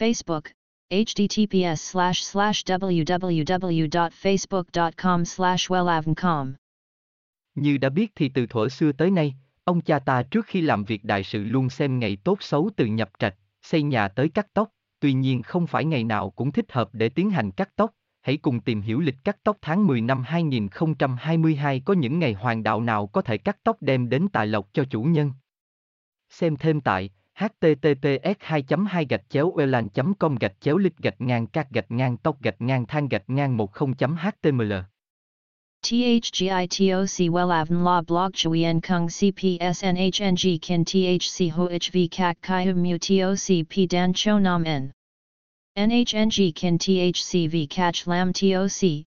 Facebook, https slash slash www.facebook.com slash wellavncom. Như đã biết thì từ thuở xưa tới nay, ông cha ta trước khi làm việc đại sự luôn xem ngày tốt xấu từ nhập trạch, xây nhà tới cắt tóc, tuy nhiên không phải ngày nào cũng thích hợp để tiến hành cắt tóc. Hãy cùng tìm hiểu lịch cắt tóc tháng 10 năm 2022 có những ngày hoàng đạo nào có thể cắt tóc đem đến tài lộc cho chủ nhân. Xem thêm tại https 2 2 gạch chéo elan com gạch chéo lít gạch ngang các gạch ngang tóc gạch ngang than gạch ngang 10 html THGITOC WELAVN La Blog Chuyen Kung CPSNHNG Kin THC HOHV CAC CHI Hum Mu TOC P Dan Cho Nam N. NHNG Kin THC V CACH Lam TOC